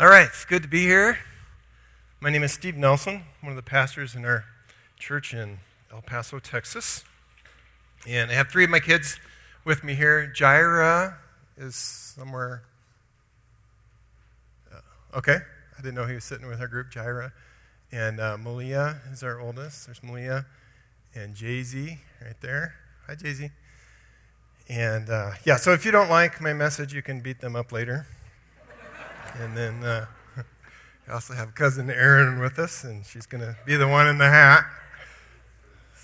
All right, it's good to be here. My name is Steve Nelson, one of the pastors in our church in El Paso, Texas. And I have three of my kids with me here. Jaira is somewhere. Uh, okay, I didn't know he was sitting with our group, Jaira. And uh, Malia is our oldest. There's Malia. And Jay Z right there. Hi, Jay Z. And uh, yeah, so if you don't like my message, you can beat them up later. And then uh, we also have cousin Erin with us, and she's going to be the one in the hat.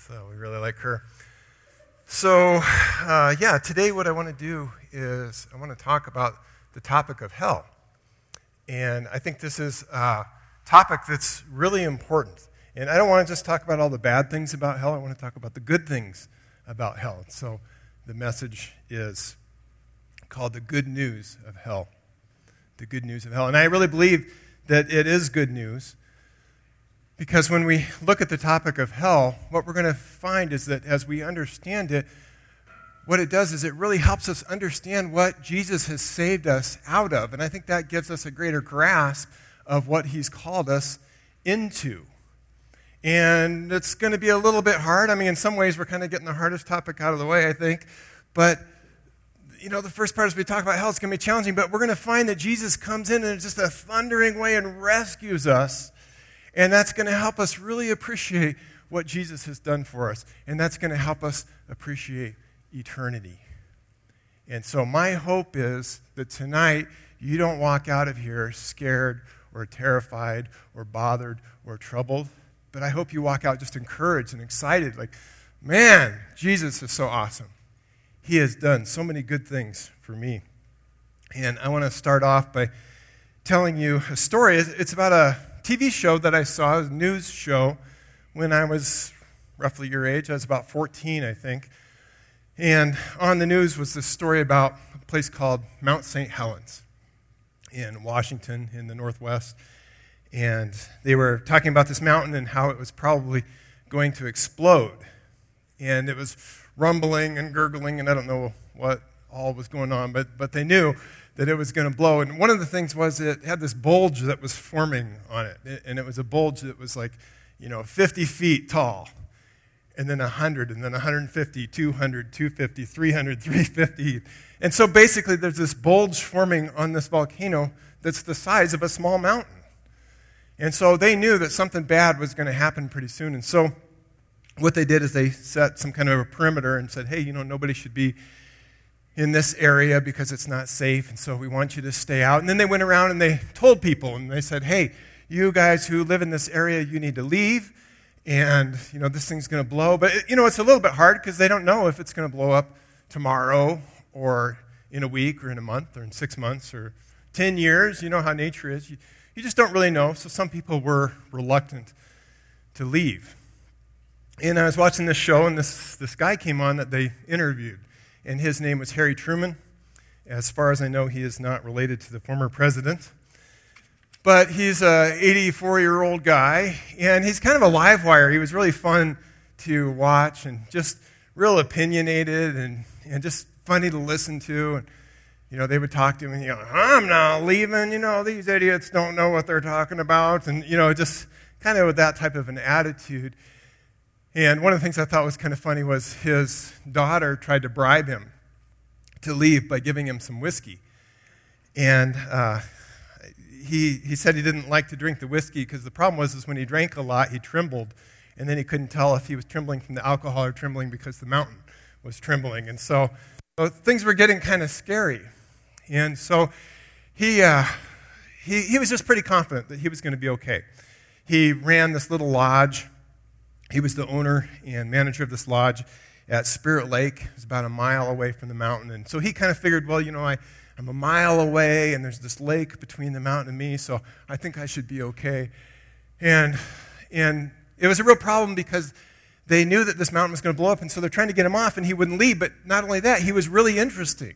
So we really like her. So, uh, yeah, today what I want to do is I want to talk about the topic of hell. And I think this is a topic that's really important. And I don't want to just talk about all the bad things about hell, I want to talk about the good things about hell. So the message is called The Good News of Hell the good news of hell. And I really believe that it is good news because when we look at the topic of hell, what we're going to find is that as we understand it, what it does is it really helps us understand what Jesus has saved us out of. And I think that gives us a greater grasp of what he's called us into. And it's going to be a little bit hard. I mean, in some ways, we're kind of getting the hardest topic out of the way, I think. But you know, the first part as we talk about hell, it's going to be challenging, but we're going to find that Jesus comes in in just a thundering way and rescues us. And that's going to help us really appreciate what Jesus has done for us. And that's going to help us appreciate eternity. And so, my hope is that tonight you don't walk out of here scared or terrified or bothered or troubled, but I hope you walk out just encouraged and excited like, man, Jesus is so awesome. He has done so many good things for me. And I want to start off by telling you a story. It's about a TV show that I saw, a news show, when I was roughly your age. I was about 14, I think. And on the news was this story about a place called Mount St. Helens in Washington, in the Northwest. And they were talking about this mountain and how it was probably going to explode. And it was rumbling and gurgling, and I don't know what all was going on, but, but they knew that it was going to blow. And one of the things was it had this bulge that was forming on it, and it was a bulge that was like, you know, 50 feet tall, and then 100, and then 150, 200, 250, 300, 350. And so basically, there's this bulge forming on this volcano that's the size of a small mountain. And so they knew that something bad was going to happen pretty soon. And so what they did is they set some kind of a perimeter and said, hey, you know, nobody should be in this area because it's not safe, and so we want you to stay out. And then they went around and they told people, and they said, hey, you guys who live in this area, you need to leave, and, you know, this thing's going to blow. But, you know, it's a little bit hard because they don't know if it's going to blow up tomorrow or in a week or in a month or in six months or 10 years. You know how nature is. You, you just don't really know. So some people were reluctant to leave. And I was watching this show, and this, this guy came on that they interviewed, and his name was Harry Truman. As far as I know, he is not related to the former president. But he's a 84 year old guy, and he's kind of a live wire. He was really fun to watch and just real opinionated and, and just funny to listen to. And, you know, they would talk to him and, you know, I'm not leaving. You know, these idiots don't know what they're talking about. And, you know, just kind of with that type of an attitude. And one of the things I thought was kind of funny was his daughter tried to bribe him to leave by giving him some whiskey. And uh, he, he said he didn't like to drink the whiskey because the problem was is when he drank a lot, he trembled. And then he couldn't tell if he was trembling from the alcohol or trembling because the mountain was trembling. And so, so things were getting kind of scary. And so he, uh, he, he was just pretty confident that he was going to be okay. He ran this little lodge he was the owner and manager of this lodge at Spirit Lake. It's about a mile away from the mountain. And so he kind of figured, well, you know, I, I'm a mile away and there's this lake between the mountain and me, so I think I should be okay. And, and it was a real problem because they knew that this mountain was going to blow up, and so they're trying to get him off, and he wouldn't leave. But not only that, he was really interesting.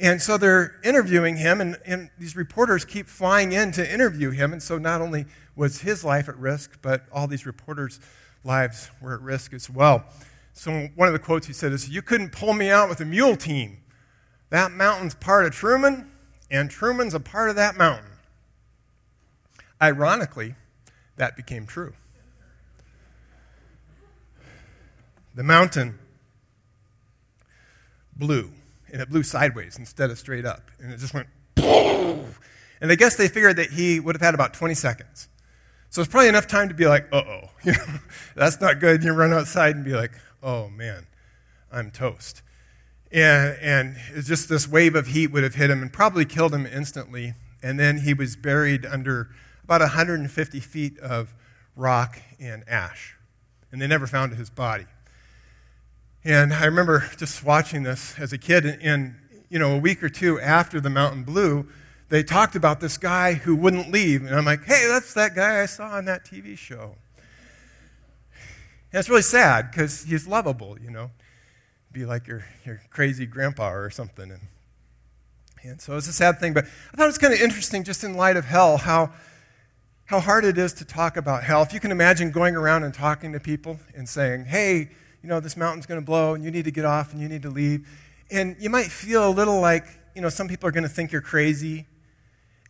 And so they're interviewing him, and, and these reporters keep flying in to interview him. And so not only was his life at risk, but all these reporters' lives were at risk as well. So one of the quotes he said is, You couldn't pull me out with a mule team. That mountain's part of Truman, and Truman's a part of that mountain. Ironically, that became true. The mountain blew, and it blew sideways instead of straight up. And it just went, and I guess they figured that he would have had about 20 seconds. So it's probably enough time to be like, uh oh, that's not good. And you run outside and be like, oh man, I'm toast. And, and it's just this wave of heat would have hit him and probably killed him instantly. And then he was buried under about 150 feet of rock and ash. And they never found his body. And I remember just watching this as a kid, and, you know, a week or two after the mountain blew, they talked about this guy who wouldn't leave. And I'm like, hey, that's that guy I saw on that TV show. And it's really sad because he's lovable, you know. Be like your, your crazy grandpa or something. And, and so it's a sad thing. But I thought it was kind of interesting, just in light of hell, how, how hard it is to talk about hell. If you can imagine going around and talking to people and saying, hey, you know, this mountain's going to blow and you need to get off and you need to leave. And you might feel a little like, you know, some people are going to think you're crazy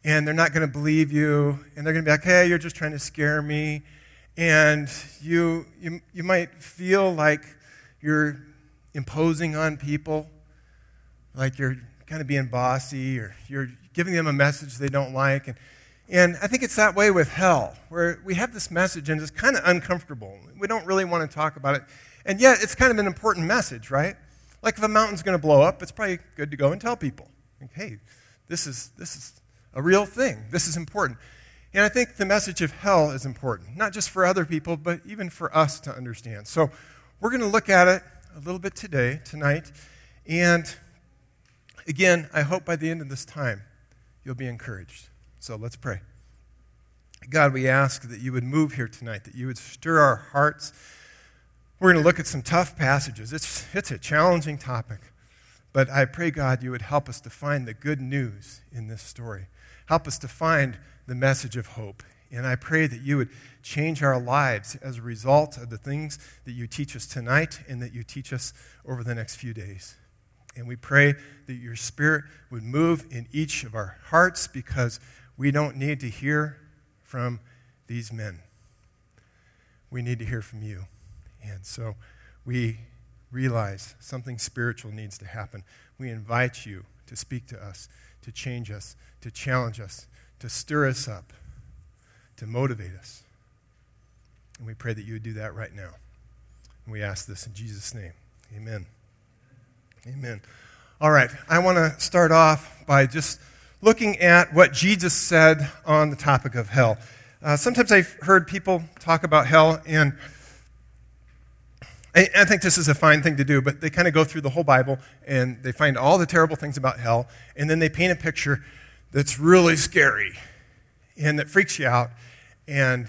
and they're not going to believe you, and they're going to be like, hey, you're just trying to scare me. And you, you, you might feel like you're imposing on people, like you're kind of being bossy, or you're giving them a message they don't like. And, and I think it's that way with hell, where we have this message and it's kind of uncomfortable. We don't really want to talk about it. And yet, it's kind of an important message, right? Like if a mountain's going to blow up, it's probably good to go and tell people, like, hey, this is, this is a real thing. This is important. And I think the message of hell is important, not just for other people, but even for us to understand. So we're going to look at it a little bit today, tonight. And again, I hope by the end of this time, you'll be encouraged. So let's pray. God, we ask that you would move here tonight, that you would stir our hearts. We're going to look at some tough passages. It's, it's a challenging topic. But I pray, God, you would help us to find the good news in this story. Help us to find the message of hope. And I pray that you would change our lives as a result of the things that you teach us tonight and that you teach us over the next few days. And we pray that your Spirit would move in each of our hearts because we don't need to hear from these men. We need to hear from you. And so we realize something spiritual needs to happen. We invite you to speak to us to change us, to challenge us, to stir us up, to motivate us. And we pray that you would do that right now. And we ask this in Jesus' name. Amen. Amen. All right, I want to start off by just looking at what Jesus said on the topic of hell. Uh, sometimes I've heard people talk about hell, and I, I think this is a fine thing to do, but they kind of go through the whole Bible and they find all the terrible things about hell, and then they paint a picture that's really scary and that freaks you out. And,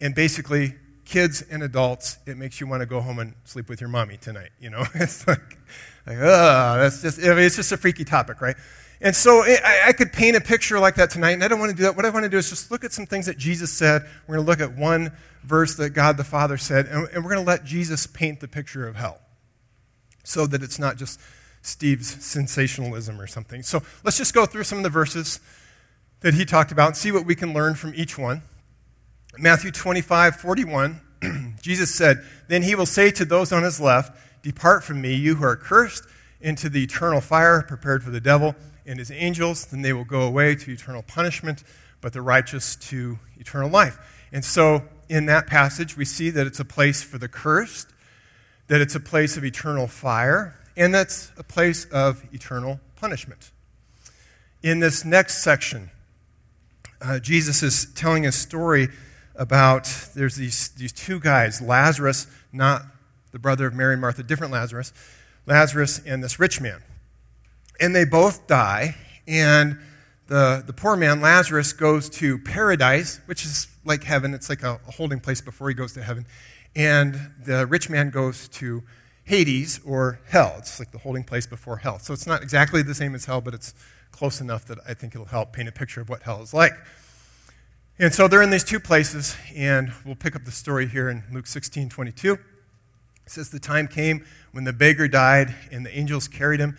and basically, kids and adults, it makes you want to go home and sleep with your mommy tonight. You know, it's like, like that's just, I mean, it's just a freaky topic, right? And so I, I could paint a picture like that tonight, and I don't want to do that. What I want to do is just look at some things that Jesus said. We're going to look at one verse that God the Father said, and, and we're going to let Jesus paint the picture of hell so that it's not just Steve's sensationalism or something. So let's just go through some of the verses that he talked about and see what we can learn from each one. Matthew 25, 41, Jesus said, Then he will say to those on his left, Depart from me, you who are cursed, into the eternal fire prepared for the devil and his angels. Then they will go away to eternal punishment, but the righteous to eternal life. And so in that passage, we see that it's a place for the cursed, that it's a place of eternal fire, and that's a place of eternal punishment. In this next section, uh, Jesus is telling a story about there's these, these two guys, Lazarus, not the brother of Mary and Martha, different Lazarus, Lazarus and this rich man. And they both die, and the, the poor man, Lazarus, goes to paradise, which is like heaven. It's like a, a holding place before he goes to heaven. And the rich man goes to Hades or hell. It's like the holding place before hell. So it's not exactly the same as hell, but it's close enough that I think it'll help paint a picture of what hell is like. And so they're in these two places, and we'll pick up the story here in Luke 16 22. It says, The time came when the beggar died, and the angels carried him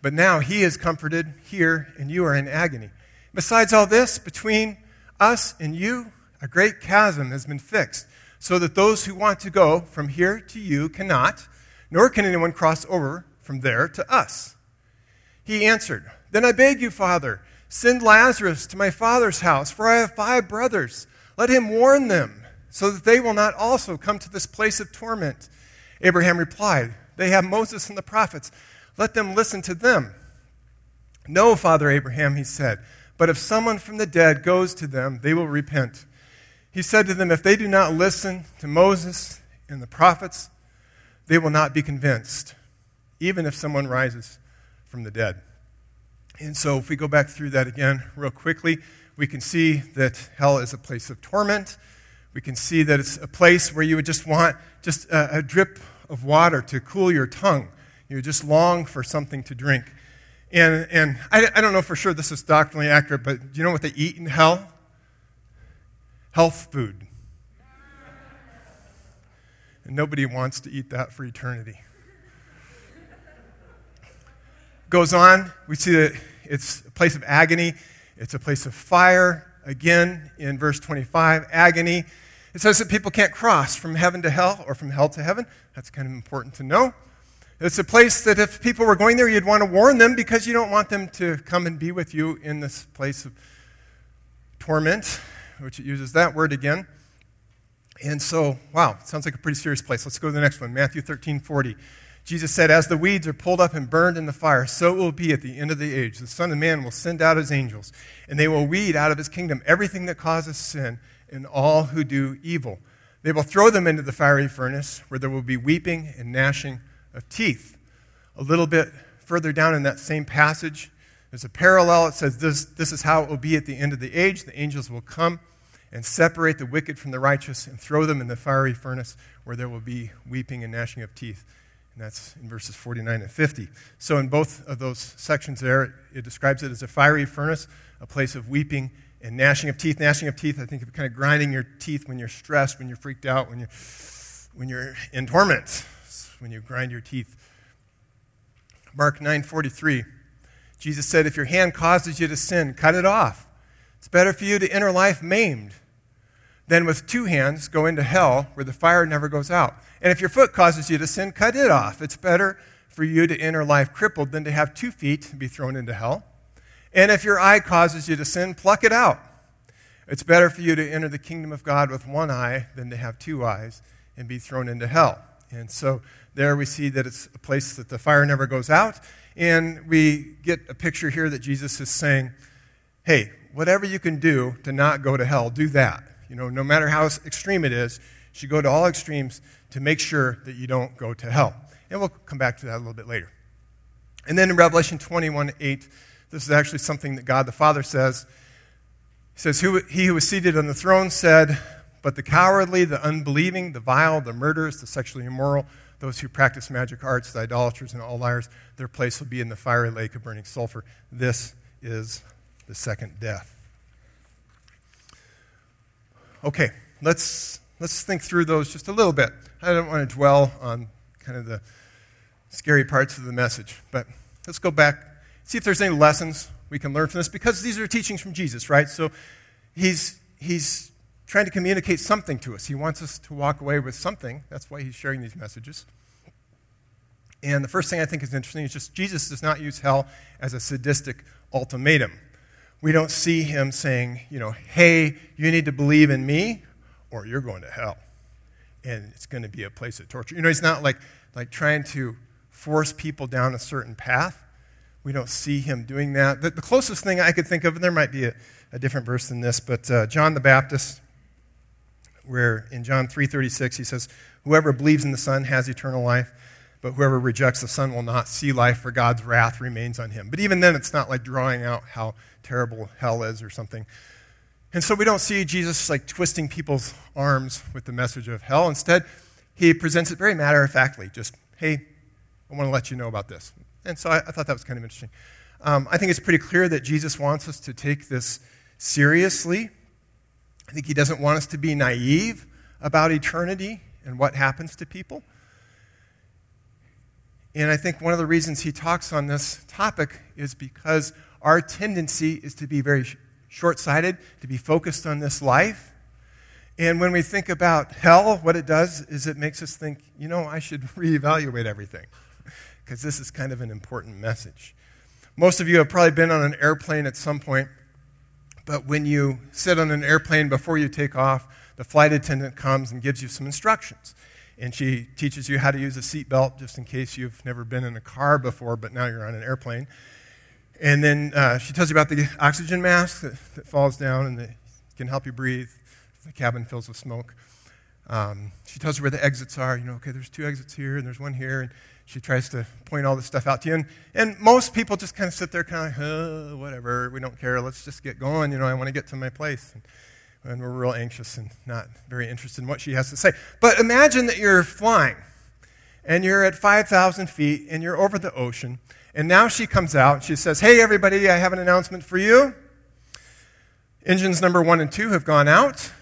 But now he is comforted here, and you are in agony. Besides all this, between us and you, a great chasm has been fixed, so that those who want to go from here to you cannot, nor can anyone cross over from there to us. He answered, Then I beg you, Father, send Lazarus to my father's house, for I have five brothers. Let him warn them, so that they will not also come to this place of torment. Abraham replied, They have Moses and the prophets. Let them listen to them. No, Father Abraham, he said, but if someone from the dead goes to them, they will repent. He said to them, If they do not listen to Moses and the prophets, they will not be convinced, even if someone rises from the dead. And so, if we go back through that again real quickly, we can see that hell is a place of torment. We can see that it's a place where you would just want just a, a drip of water to cool your tongue. You just long for something to drink. And, and I, I don't know for sure this is doctrinally accurate, but do you know what they eat in hell? Health food. And nobody wants to eat that for eternity. Goes on, we see that it's a place of agony, it's a place of fire. Again, in verse 25, agony. It says that people can't cross from heaven to hell or from hell to heaven. That's kind of important to know. It's a place that if people were going there, you'd want to warn them because you don't want them to come and be with you in this place of torment, which it uses that word again. And so, wow, sounds like a pretty serious place. Let's go to the next one Matthew 13 40. Jesus said, As the weeds are pulled up and burned in the fire, so it will be at the end of the age. The Son of Man will send out his angels, and they will weed out of his kingdom everything that causes sin and all who do evil. They will throw them into the fiery furnace, where there will be weeping and gnashing of teeth. A little bit further down in that same passage, there's a parallel. It says, This, this is how it will be at the end of the age. The angels will come and separate the wicked from the righteous and throw them in the fiery furnace where there will be weeping and gnashing of teeth. And that's in verses 49 and 50. So, in both of those sections there, it describes it as a fiery furnace, a place of weeping and gnashing of teeth. Gnashing of teeth, I think of kind of grinding your teeth when you're stressed, when you're freaked out, when you're, when you're in torment when you grind your teeth. Mark 9:43. Jesus said, "If your hand causes you to sin, cut it off. It's better for you to enter life maimed than with two hands go into hell where the fire never goes out. And if your foot causes you to sin, cut it off. It's better for you to enter life crippled than to have two feet and be thrown into hell. And if your eye causes you to sin, pluck it out. It's better for you to enter the kingdom of God with one eye than to have two eyes and be thrown into hell. And so there we see that it's a place that the fire never goes out. And we get a picture here that Jesus is saying, hey, whatever you can do to not go to hell, do that. You know, no matter how extreme it is, you should go to all extremes to make sure that you don't go to hell. And we'll come back to that a little bit later. And then in Revelation 21 8, this is actually something that God the Father says. He says, He who was seated on the throne said, But the cowardly, the unbelieving, the vile, the murderers, the sexually immoral, those who practice magic arts, the idolaters, and all liars, their place will be in the fiery lake of burning sulfur. This is the second death. Okay, let's, let's think through those just a little bit. I don't want to dwell on kind of the scary parts of the message, but let's go back, see if there's any lessons we can learn from this, because these are teachings from Jesus, right? So he's, he's trying to communicate something to us. He wants us to walk away with something. That's why he's sharing these messages. And the first thing I think is interesting is just Jesus does not use hell as a sadistic ultimatum. We don't see him saying, you know, hey, you need to believe in me or you're going to hell. And it's going to be a place of torture. You know, he's not like, like trying to force people down a certain path. We don't see him doing that. The, the closest thing I could think of, and there might be a, a different verse than this, but uh, John the Baptist where in John 3:36 he says, "Whoever believes in the Son has eternal life. but whoever rejects the Son will not see life, for God's wrath remains on him. But even then, it's not like drawing out how terrible hell is or something. And so we don't see Jesus like twisting people's arms with the message of hell. Instead, he presents it very matter of factly, just, hey, I want to let you know about this. And so I, I thought that was kind of interesting. Um, I think it's pretty clear that Jesus wants us to take this seriously. I think he doesn't want us to be naive about eternity and what happens to people. And I think one of the reasons he talks on this topic is because our tendency is to be very short sighted, to be focused on this life. And when we think about hell, what it does is it makes us think, you know, I should reevaluate everything because this is kind of an important message. Most of you have probably been on an airplane at some point, but when you sit on an airplane before you take off, the flight attendant comes and gives you some instructions. And she teaches you how to use a seatbelt just in case you've never been in a car before, but now you're on an airplane. And then uh, she tells you about the oxygen mask that, that falls down and that can help you breathe. if The cabin fills with smoke. Um, she tells you where the exits are. You know, okay, there's two exits here and there's one here. And she tries to point all this stuff out to you. And, and most people just kind of sit there, kind of oh, whatever, we don't care, let's just get going. You know, I want to get to my place. And, and we're real anxious and not very interested in what she has to say. But imagine that you're flying and you're at 5,000 feet and you're over the ocean. And now she comes out and she says, Hey, everybody, I have an announcement for you. Engines number one and two have gone out.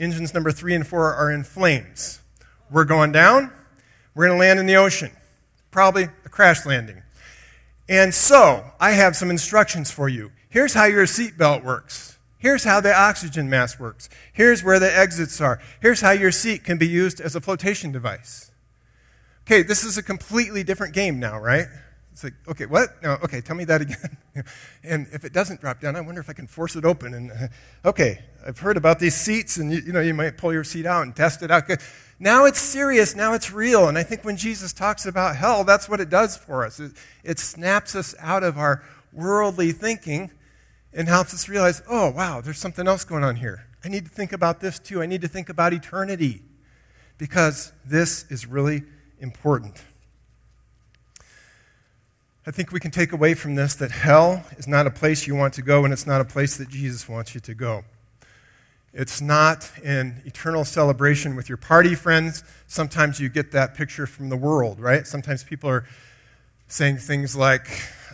Engines number three and four are in flames. We're going down. We're going to land in the ocean, probably a crash landing. And so, I have some instructions for you. Here's how your seatbelt works. Here's how the oxygen mask works. Here's where the exits are. Here's how your seat can be used as a flotation device. Okay, this is a completely different game now, right? It's like, okay, what? No, okay, tell me that again. and if it doesn't drop down, I wonder if I can force it open. And uh, okay, I've heard about these seats, and you, you know, you might pull your seat out and test it out. Now it's serious. Now it's real. And I think when Jesus talks about hell, that's what it does for us. It, it snaps us out of our worldly thinking and helps us realize, oh, wow, there's something else going on here. I need to think about this too. I need to think about eternity because this is really important. I think we can take away from this that hell is not a place you want to go, and it's not a place that Jesus wants you to go. It's not an eternal celebration with your party friends. Sometimes you get that picture from the world, right? Sometimes people are saying things like,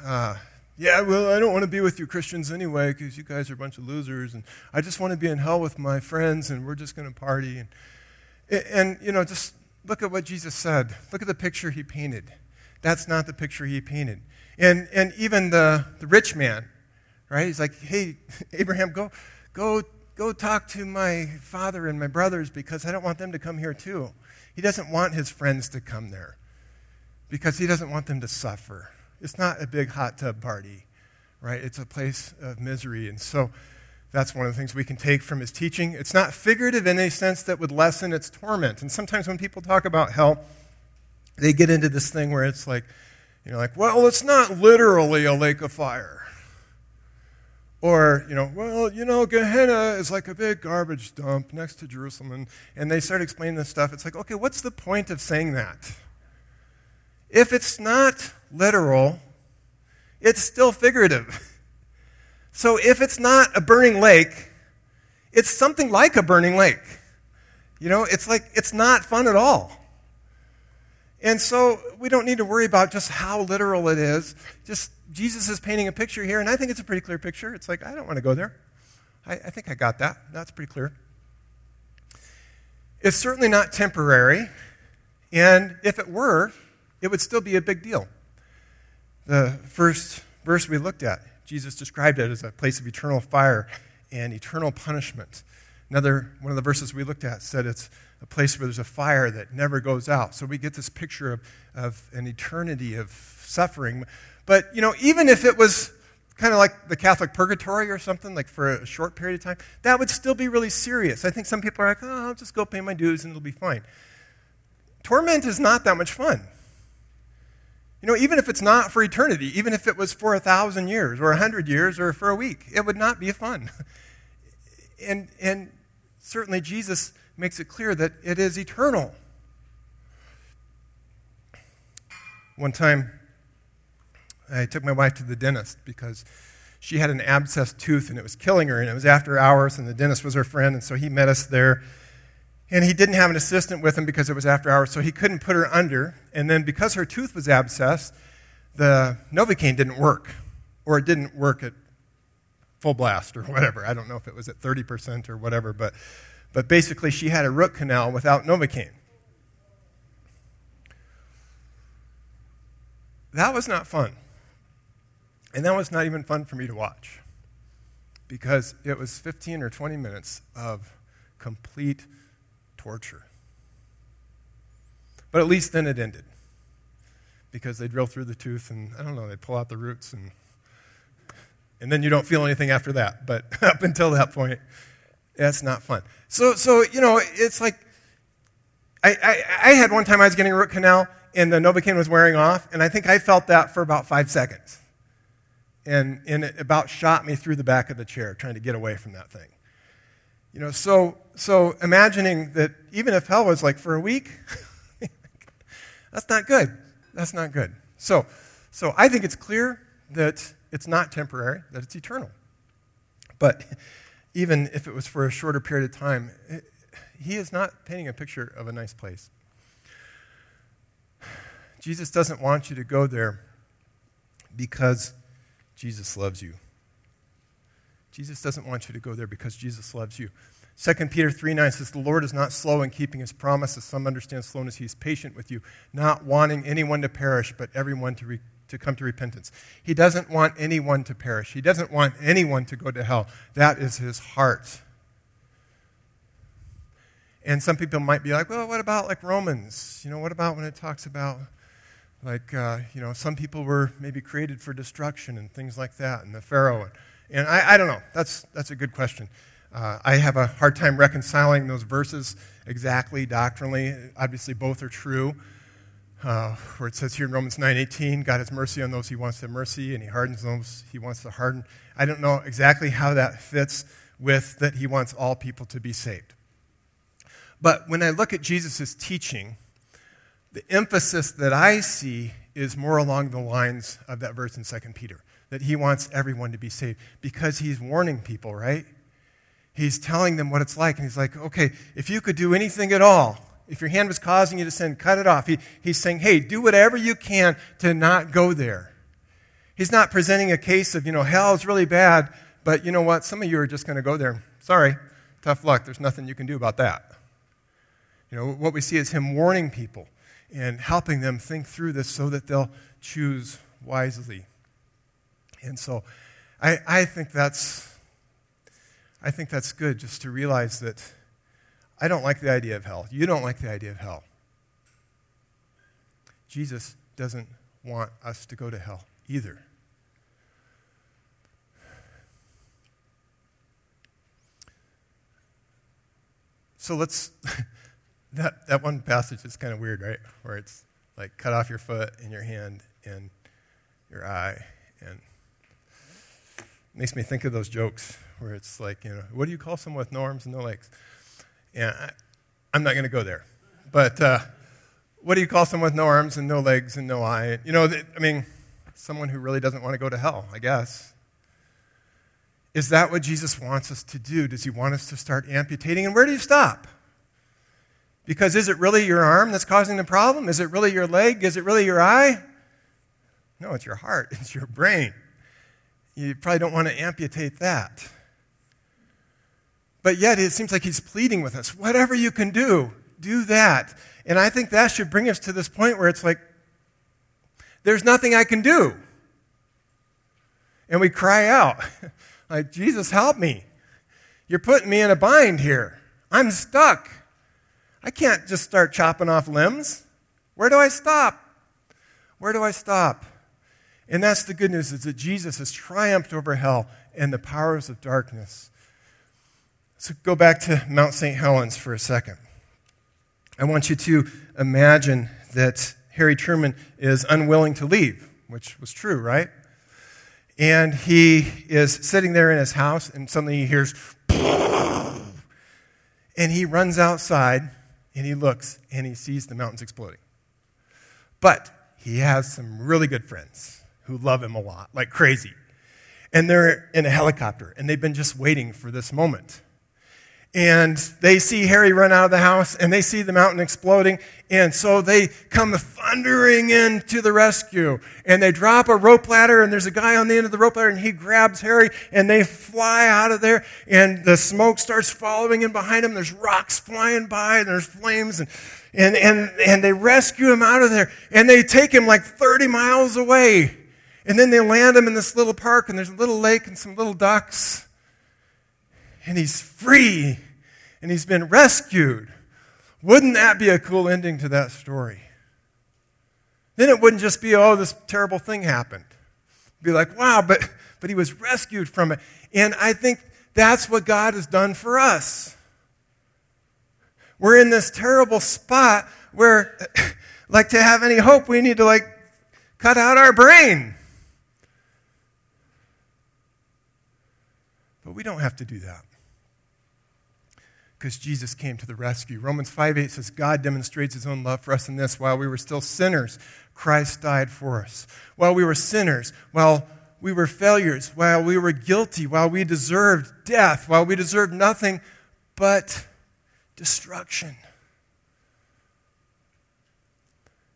uh, yeah, well, I don't want to be with you Christians anyway because you guys are a bunch of losers, and I just want to be in hell with my friends, and we're just going to party. And, and, you know, just look at what Jesus said. Look at the picture he painted. That's not the picture he painted. And, and even the, the rich man, right? He's like, hey, Abraham, go, go, go talk to my father and my brothers because I don't want them to come here too. He doesn't want his friends to come there because he doesn't want them to suffer. It's not a big hot tub party, right? It's a place of misery. And so that's one of the things we can take from his teaching. It's not figurative in a sense that would lessen its torment. And sometimes when people talk about hell, they get into this thing where it's like, you know, like, well, it's not literally a lake of fire. Or, you know, well, you know, Gehenna is like a big garbage dump next to Jerusalem. And, and they start explaining this stuff. It's like, okay, what's the point of saying that? If it's not literal, it's still figurative. So if it's not a burning lake, it's something like a burning lake. You know, it's like, it's not fun at all. And so we don't need to worry about just how literal it is. Just Jesus is painting a picture here, and I think it's a pretty clear picture. It's like, I don't want to go there. I, I think I got that. That's pretty clear. It's certainly not temporary, and if it were, it would still be a big deal. The first verse we looked at, Jesus described it as a place of eternal fire and eternal punishment. Another one of the verses we looked at said it's a place where there's a fire that never goes out. So we get this picture of, of an eternity of suffering. But, you know, even if it was kind of like the Catholic purgatory or something, like for a short period of time, that would still be really serious. I think some people are like, oh, I'll just go pay my dues and it'll be fine. Torment is not that much fun. You know, even if it's not for eternity, even if it was for a thousand years or a hundred years or for a week, it would not be fun. And, and certainly Jesus makes it clear that it is eternal. one time I took my wife to the dentist because she had an abscessed tooth and it was killing her, and it was after hours, and the dentist was her friend, and so he met us there. And he didn't have an assistant with him because it was after hours, so he couldn't put her under. And then because her tooth was abscessed, the Novocaine didn't work, or it didn't work at full blast or whatever. I don't know if it was at 30% or whatever, but, but basically she had a root canal without Novocaine. That was not fun. And that was not even fun for me to watch because it was 15 or 20 minutes of complete torture. But at least then it ended because they drill through the tooth and I don't know, they pull out the roots and and then you don't feel anything after that. But up until that point, that's not fun. So, so you know, it's like I, I, I had one time I was getting a root canal and the Novocaine was wearing off, and I think I felt that for about five seconds. And, and it about shot me through the back of the chair trying to get away from that thing. You know, so, so imagining that even if hell was like for a week, that's not good. That's not good. So, so I think it's clear that it's not temporary, that it's eternal. But even if it was for a shorter period of time, it, he is not painting a picture of a nice place. Jesus doesn't want you to go there because Jesus loves you. Jesus doesn't want you to go there because Jesus loves you. 2 Peter 3 9 says, The Lord is not slow in keeping his promises. Some understand slowness. He is patient with you, not wanting anyone to perish, but everyone to, re- to come to repentance. He doesn't want anyone to perish. He doesn't want anyone to go to hell. That is his heart. And some people might be like, well, what about like Romans? You know, what about when it talks about like, uh, you know, some people were maybe created for destruction and things like that, and the Pharaoh. And, and I, I don't know. That's, that's a good question. Uh, I have a hard time reconciling those verses exactly doctrinally. Obviously, both are true. Uh, where it says here in Romans 9:18, God has mercy on those He wants to mercy, and He hardens those He wants to harden. I don't know exactly how that fits with that He wants all people to be saved. But when I look at Jesus' teaching, the emphasis that I see is more along the lines of that verse in 2 Peter, that he wants everyone to be saved because he's warning people, right? He's telling them what it's like, and he's like, okay, if you could do anything at all, if your hand was causing you to sin, cut it off. He, he's saying, hey, do whatever you can to not go there. He's not presenting a case of, you know, hell is really bad, but you know what? Some of you are just going to go there. Sorry, tough luck. There's nothing you can do about that. You know, what we see is him warning people and helping them think through this so that they'll choose wisely. And so I, I think that's I think that's good just to realize that I don't like the idea of hell. You don't like the idea of hell. Jesus doesn't want us to go to hell either. So let's that, that one passage is kind of weird, right? Where it's like cut off your foot and your hand and your eye. And makes me think of those jokes where it's like, you know, what do you call someone with no arms and no legs? And I, am not going to go there. But uh, what do you call someone with no arms and no legs and no eye? You know, I mean, someone who really doesn't want to go to hell, I guess. Is that what Jesus wants us to do? Does he want us to start amputating? And where do you stop? Because is it really your arm that's causing the problem? Is it really your leg? Is it really your eye? No, it's your heart, it's your brain. You probably don't want to amputate that. But yet, it seems like he's pleading with us whatever you can do, do that. And I think that should bring us to this point where it's like, there's nothing I can do. And we cry out, like, Jesus, help me. You're putting me in a bind here. I'm stuck. I can't just start chopping off limbs. Where do I stop? Where do I stop? And that's the good news is that Jesus has triumphed over hell and the powers of darkness. So go back to Mount St. Helens for a second. I want you to imagine that Harry Truman is unwilling to leave, which was true, right? And he is sitting there in his house, and suddenly he hears, and he runs outside and he looks and he sees the mountains exploding. But he has some really good friends who love him a lot, like crazy. And they're in a helicopter, and they've been just waiting for this moment and they see Harry run out of the house and they see the mountain exploding. And so they come thundering in to the rescue and they drop a rope ladder and there's a guy on the end of the rope ladder and he grabs Harry and they fly out of there and the smoke starts following in behind them. There's rocks flying by and there's flames and, and, and, and they rescue him out of there and they take him like 30 miles away. And then they land him in this little park and there's a little lake and some little ducks and he's free and he's been rescued. Wouldn't that be a cool ending to that story? Then it wouldn't just be, oh, this terrible thing happened. It'd be like, wow, but, but he was rescued from it. And I think that's what God has done for us. We're in this terrible spot where, like, to have any hope, we need to, like, cut out our brain. But we don't have to do that because Jesus came to the rescue. Romans 5 8 says, God demonstrates his own love for us in this while we were still sinners, Christ died for us. While we were sinners, while we were failures, while we were guilty, while we deserved death, while we deserved nothing but destruction.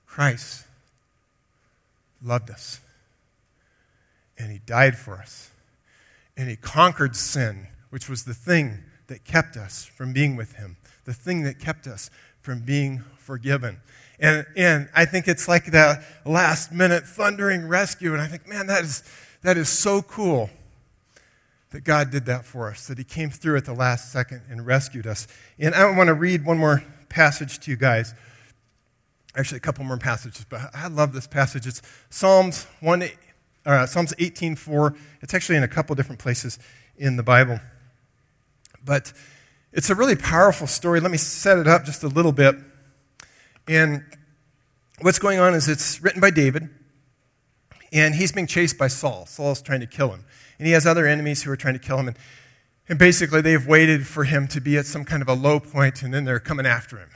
Christ loved us, and he died for us, and he conquered sin, which was the thing that kept us from being with Him, the thing that kept us from being forgiven. And, and I think it's like that last minute thundering rescue. And I think, man, that is, that is so cool that God did that for us, that He came through at the last second and rescued us. And I want to read one more passage to you guys. Actually, a couple more passages, but I love this passage. It's Psalms 1, uh, Psalms 18:4. It's actually in a couple different places in the Bible. But it's a really powerful story. Let me set it up just a little bit. And what's going on is it's written by David, and he's being chased by Saul. Saul's trying to kill him. And he has other enemies who are trying to kill him. And, and basically, they've waited for him to be at some kind of a low point, and then they're coming after him.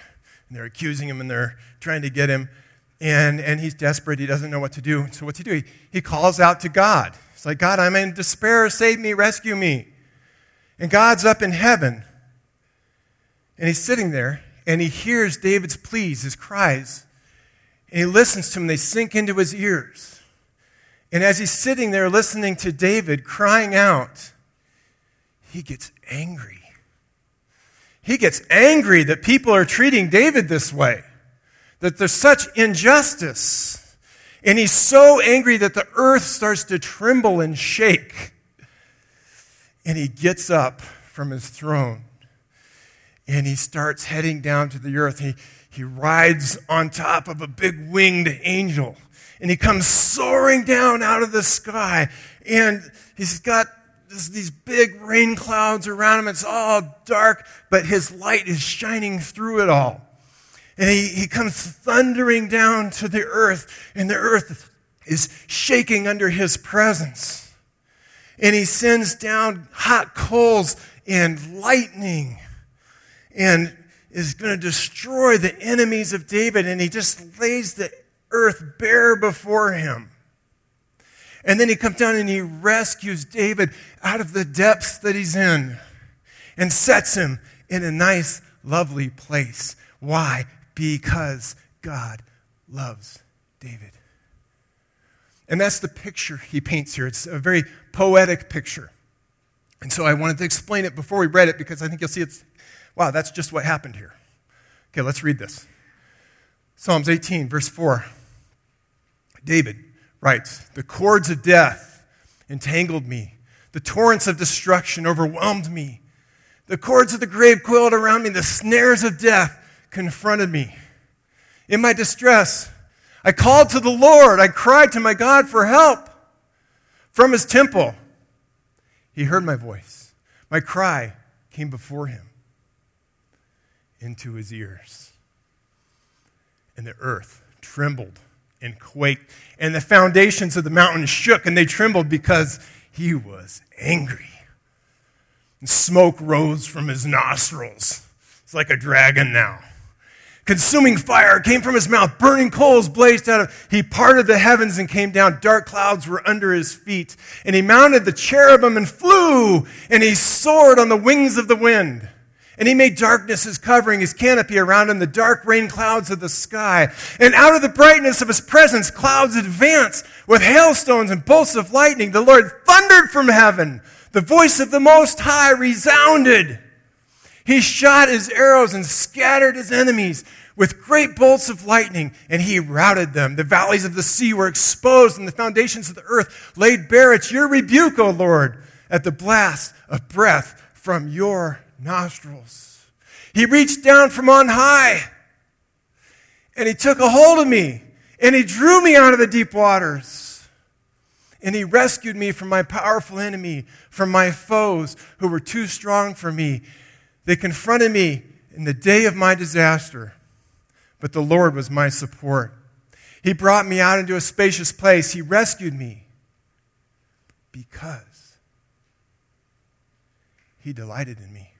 And they're accusing him, and they're trying to get him. And, and he's desperate. He doesn't know what to do. So, what's he do? He, he calls out to God. He's like, God, I'm in despair. Save me, rescue me. And God's up in heaven. And he's sitting there and he hears David's pleas, his cries. And he listens to them, they sink into his ears. And as he's sitting there listening to David crying out, he gets angry. He gets angry that people are treating David this way, that there's such injustice. And he's so angry that the earth starts to tremble and shake. And he gets up from his throne and he starts heading down to the earth. He, he rides on top of a big winged angel and he comes soaring down out of the sky and he's got this, these big rain clouds around him. It's all dark, but his light is shining through it all. And he, he comes thundering down to the earth, and the earth is shaking under his presence and he sends down hot coals and lightning and is going to destroy the enemies of David. And he just lays the earth bare before him. And then he comes down and he rescues David out of the depths that he's in and sets him in a nice, lovely place. Why? Because God loves David. And that's the picture he paints here. It's a very poetic picture. And so I wanted to explain it before we read it because I think you'll see it's, wow, that's just what happened here. Okay, let's read this. Psalms 18, verse 4. David writes, The cords of death entangled me, the torrents of destruction overwhelmed me. The cords of the grave coiled around me, the snares of death confronted me. In my distress, I called to the Lord. I cried to my God for help from his temple. He heard my voice. My cry came before him into his ears. And the earth trembled and quaked, and the foundations of the mountains shook, and they trembled because he was angry. And smoke rose from his nostrils. It's like a dragon now. Consuming fire came from his mouth, burning coals blazed out of. He parted the heavens and came down. Dark clouds were under his feet. And he mounted the cherubim and flew, and he soared on the wings of the wind. And he made darkness his covering, his canopy around him, the dark rain clouds of the sky. And out of the brightness of his presence, clouds advanced with hailstones and bolts of lightning. The Lord thundered from heaven. The voice of the Most High resounded. He shot his arrows and scattered his enemies with great bolts of lightning, and he routed them. The valleys of the sea were exposed, and the foundations of the earth laid bare at your rebuke, O Lord, at the blast of breath from your nostrils. He reached down from on high, and he took a hold of me, and he drew me out of the deep waters. And he rescued me from my powerful enemy, from my foes who were too strong for me. They confronted me in the day of my disaster, but the Lord was my support. He brought me out into a spacious place. He rescued me because He delighted in me.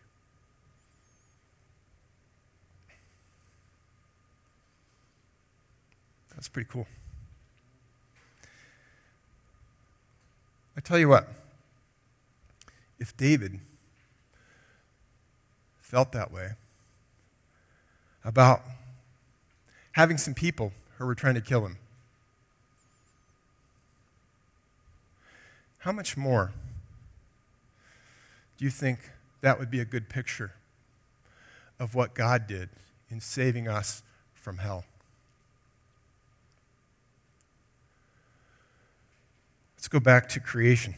That's pretty cool. I tell you what, if David felt that way about having some people who were trying to kill him. How much more do you think that would be a good picture of what God did in saving us from hell? Let's go back to creation.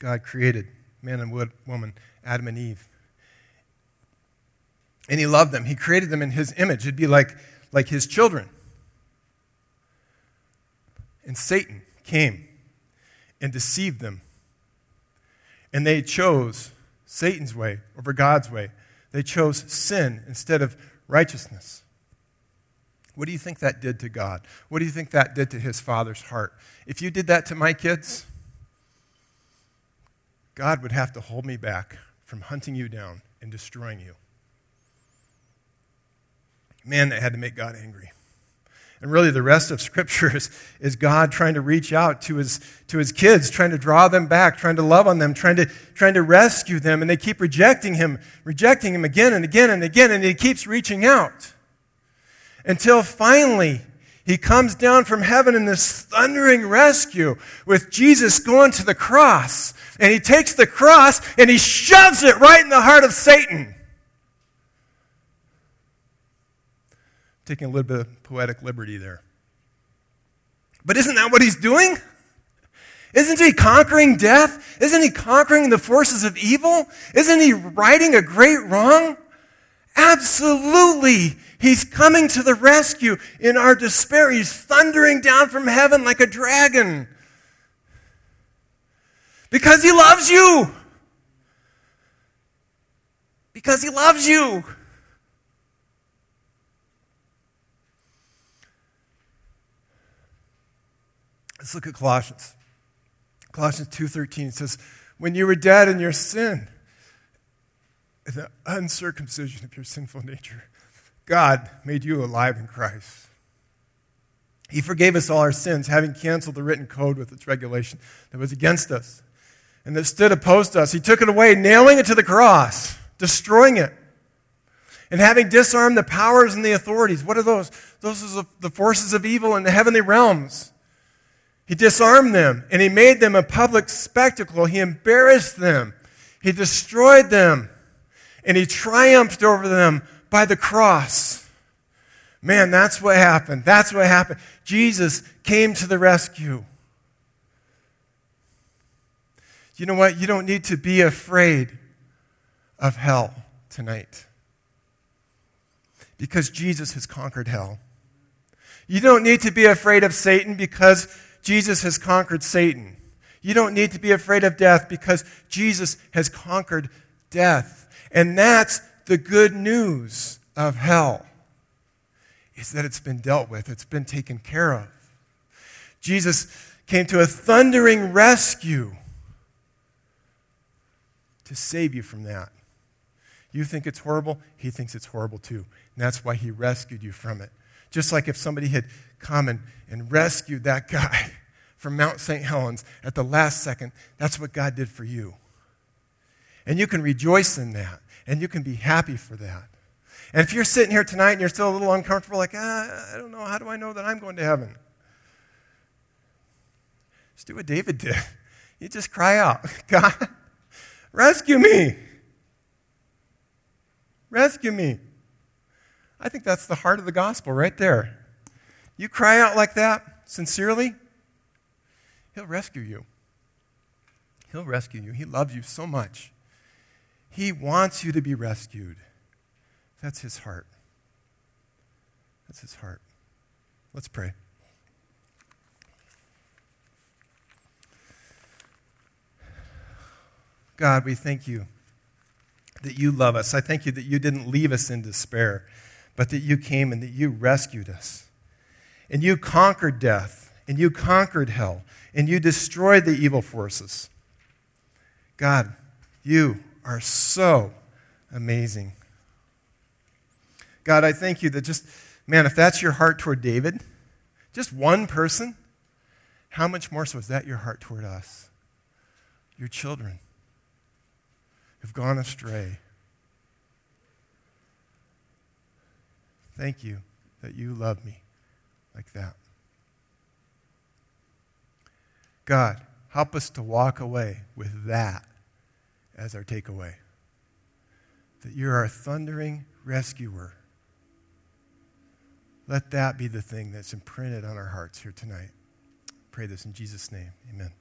God created man and woman Adam and Eve. And he loved them. He created them in his image. It'd be like, like his children. And Satan came and deceived them. And they chose Satan's way over God's way. They chose sin instead of righteousness. What do you think that did to God? What do you think that did to his father's heart? If you did that to my kids, God would have to hold me back from hunting you down and destroying you. Man, that had to make God angry. And really, the rest of Scripture is, is God trying to reach out to his, to his kids, trying to draw them back, trying to love on them, trying to, trying to rescue them. And they keep rejecting him, rejecting him again and again and again, and he keeps reaching out. Until finally, he comes down from heaven in this thundering rescue with Jesus going to the cross. And he takes the cross and he shoves it right in the heart of Satan. Taking a little bit of poetic liberty there. But isn't that what he's doing? Isn't he conquering death? Isn't he conquering the forces of evil? Isn't he righting a great wrong? Absolutely. He's coming to the rescue in our despair. He's thundering down from heaven like a dragon. Because he loves you. Because he loves you. Let's look at Colossians. Colossians 2:13 says, "When you were dead in your sin, in the uncircumcision of your sinful nature, God made you alive in Christ. He forgave us all our sins, having canceled the written code with its regulation that was against us and that stood opposed to us. He took it away, nailing it to the cross, destroying it. And having disarmed the powers and the authorities. What are those? Those are the forces of evil in the heavenly realms. He disarmed them and he made them a public spectacle. He embarrassed them. He destroyed them and he triumphed over them by the cross. Man, that's what happened. That's what happened. Jesus came to the rescue. You know what? You don't need to be afraid of hell tonight because Jesus has conquered hell. You don't need to be afraid of Satan because Jesus has conquered Satan. You don't need to be afraid of death because Jesus has conquered death. And that's the good news of hell. Is that it's been dealt with, it's been taken care of. Jesus came to a thundering rescue to save you from that. You think it's horrible, he thinks it's horrible too. And that's why he rescued you from it. Just like if somebody had come and, and rescued that guy from Mount St. Helens at the last second, that's what God did for you. And you can rejoice in that, and you can be happy for that. And if you're sitting here tonight and you're still a little uncomfortable, like, ah, I don't know, how do I know that I'm going to heaven? Just do what David did. You just cry out, God, rescue me. Rescue me. I think that's the heart of the gospel right there. You cry out like that, sincerely, He'll rescue you. He'll rescue you. He loves you so much. He wants you to be rescued. That's His heart. That's His heart. Let's pray. God, we thank you that you love us. I thank you that you didn't leave us in despair, but that you came and that you rescued us. And you conquered death, and you conquered hell, and you destroyed the evil forces. God, you are so amazing. God, I thank you that just, man, if that's your heart toward David, just one person, how much more so is that your heart toward us, your children? Have gone astray. Thank you that you love me like that. God, help us to walk away with that as our takeaway. That you're our thundering rescuer. Let that be the thing that's imprinted on our hearts here tonight. Pray this in Jesus' name. Amen.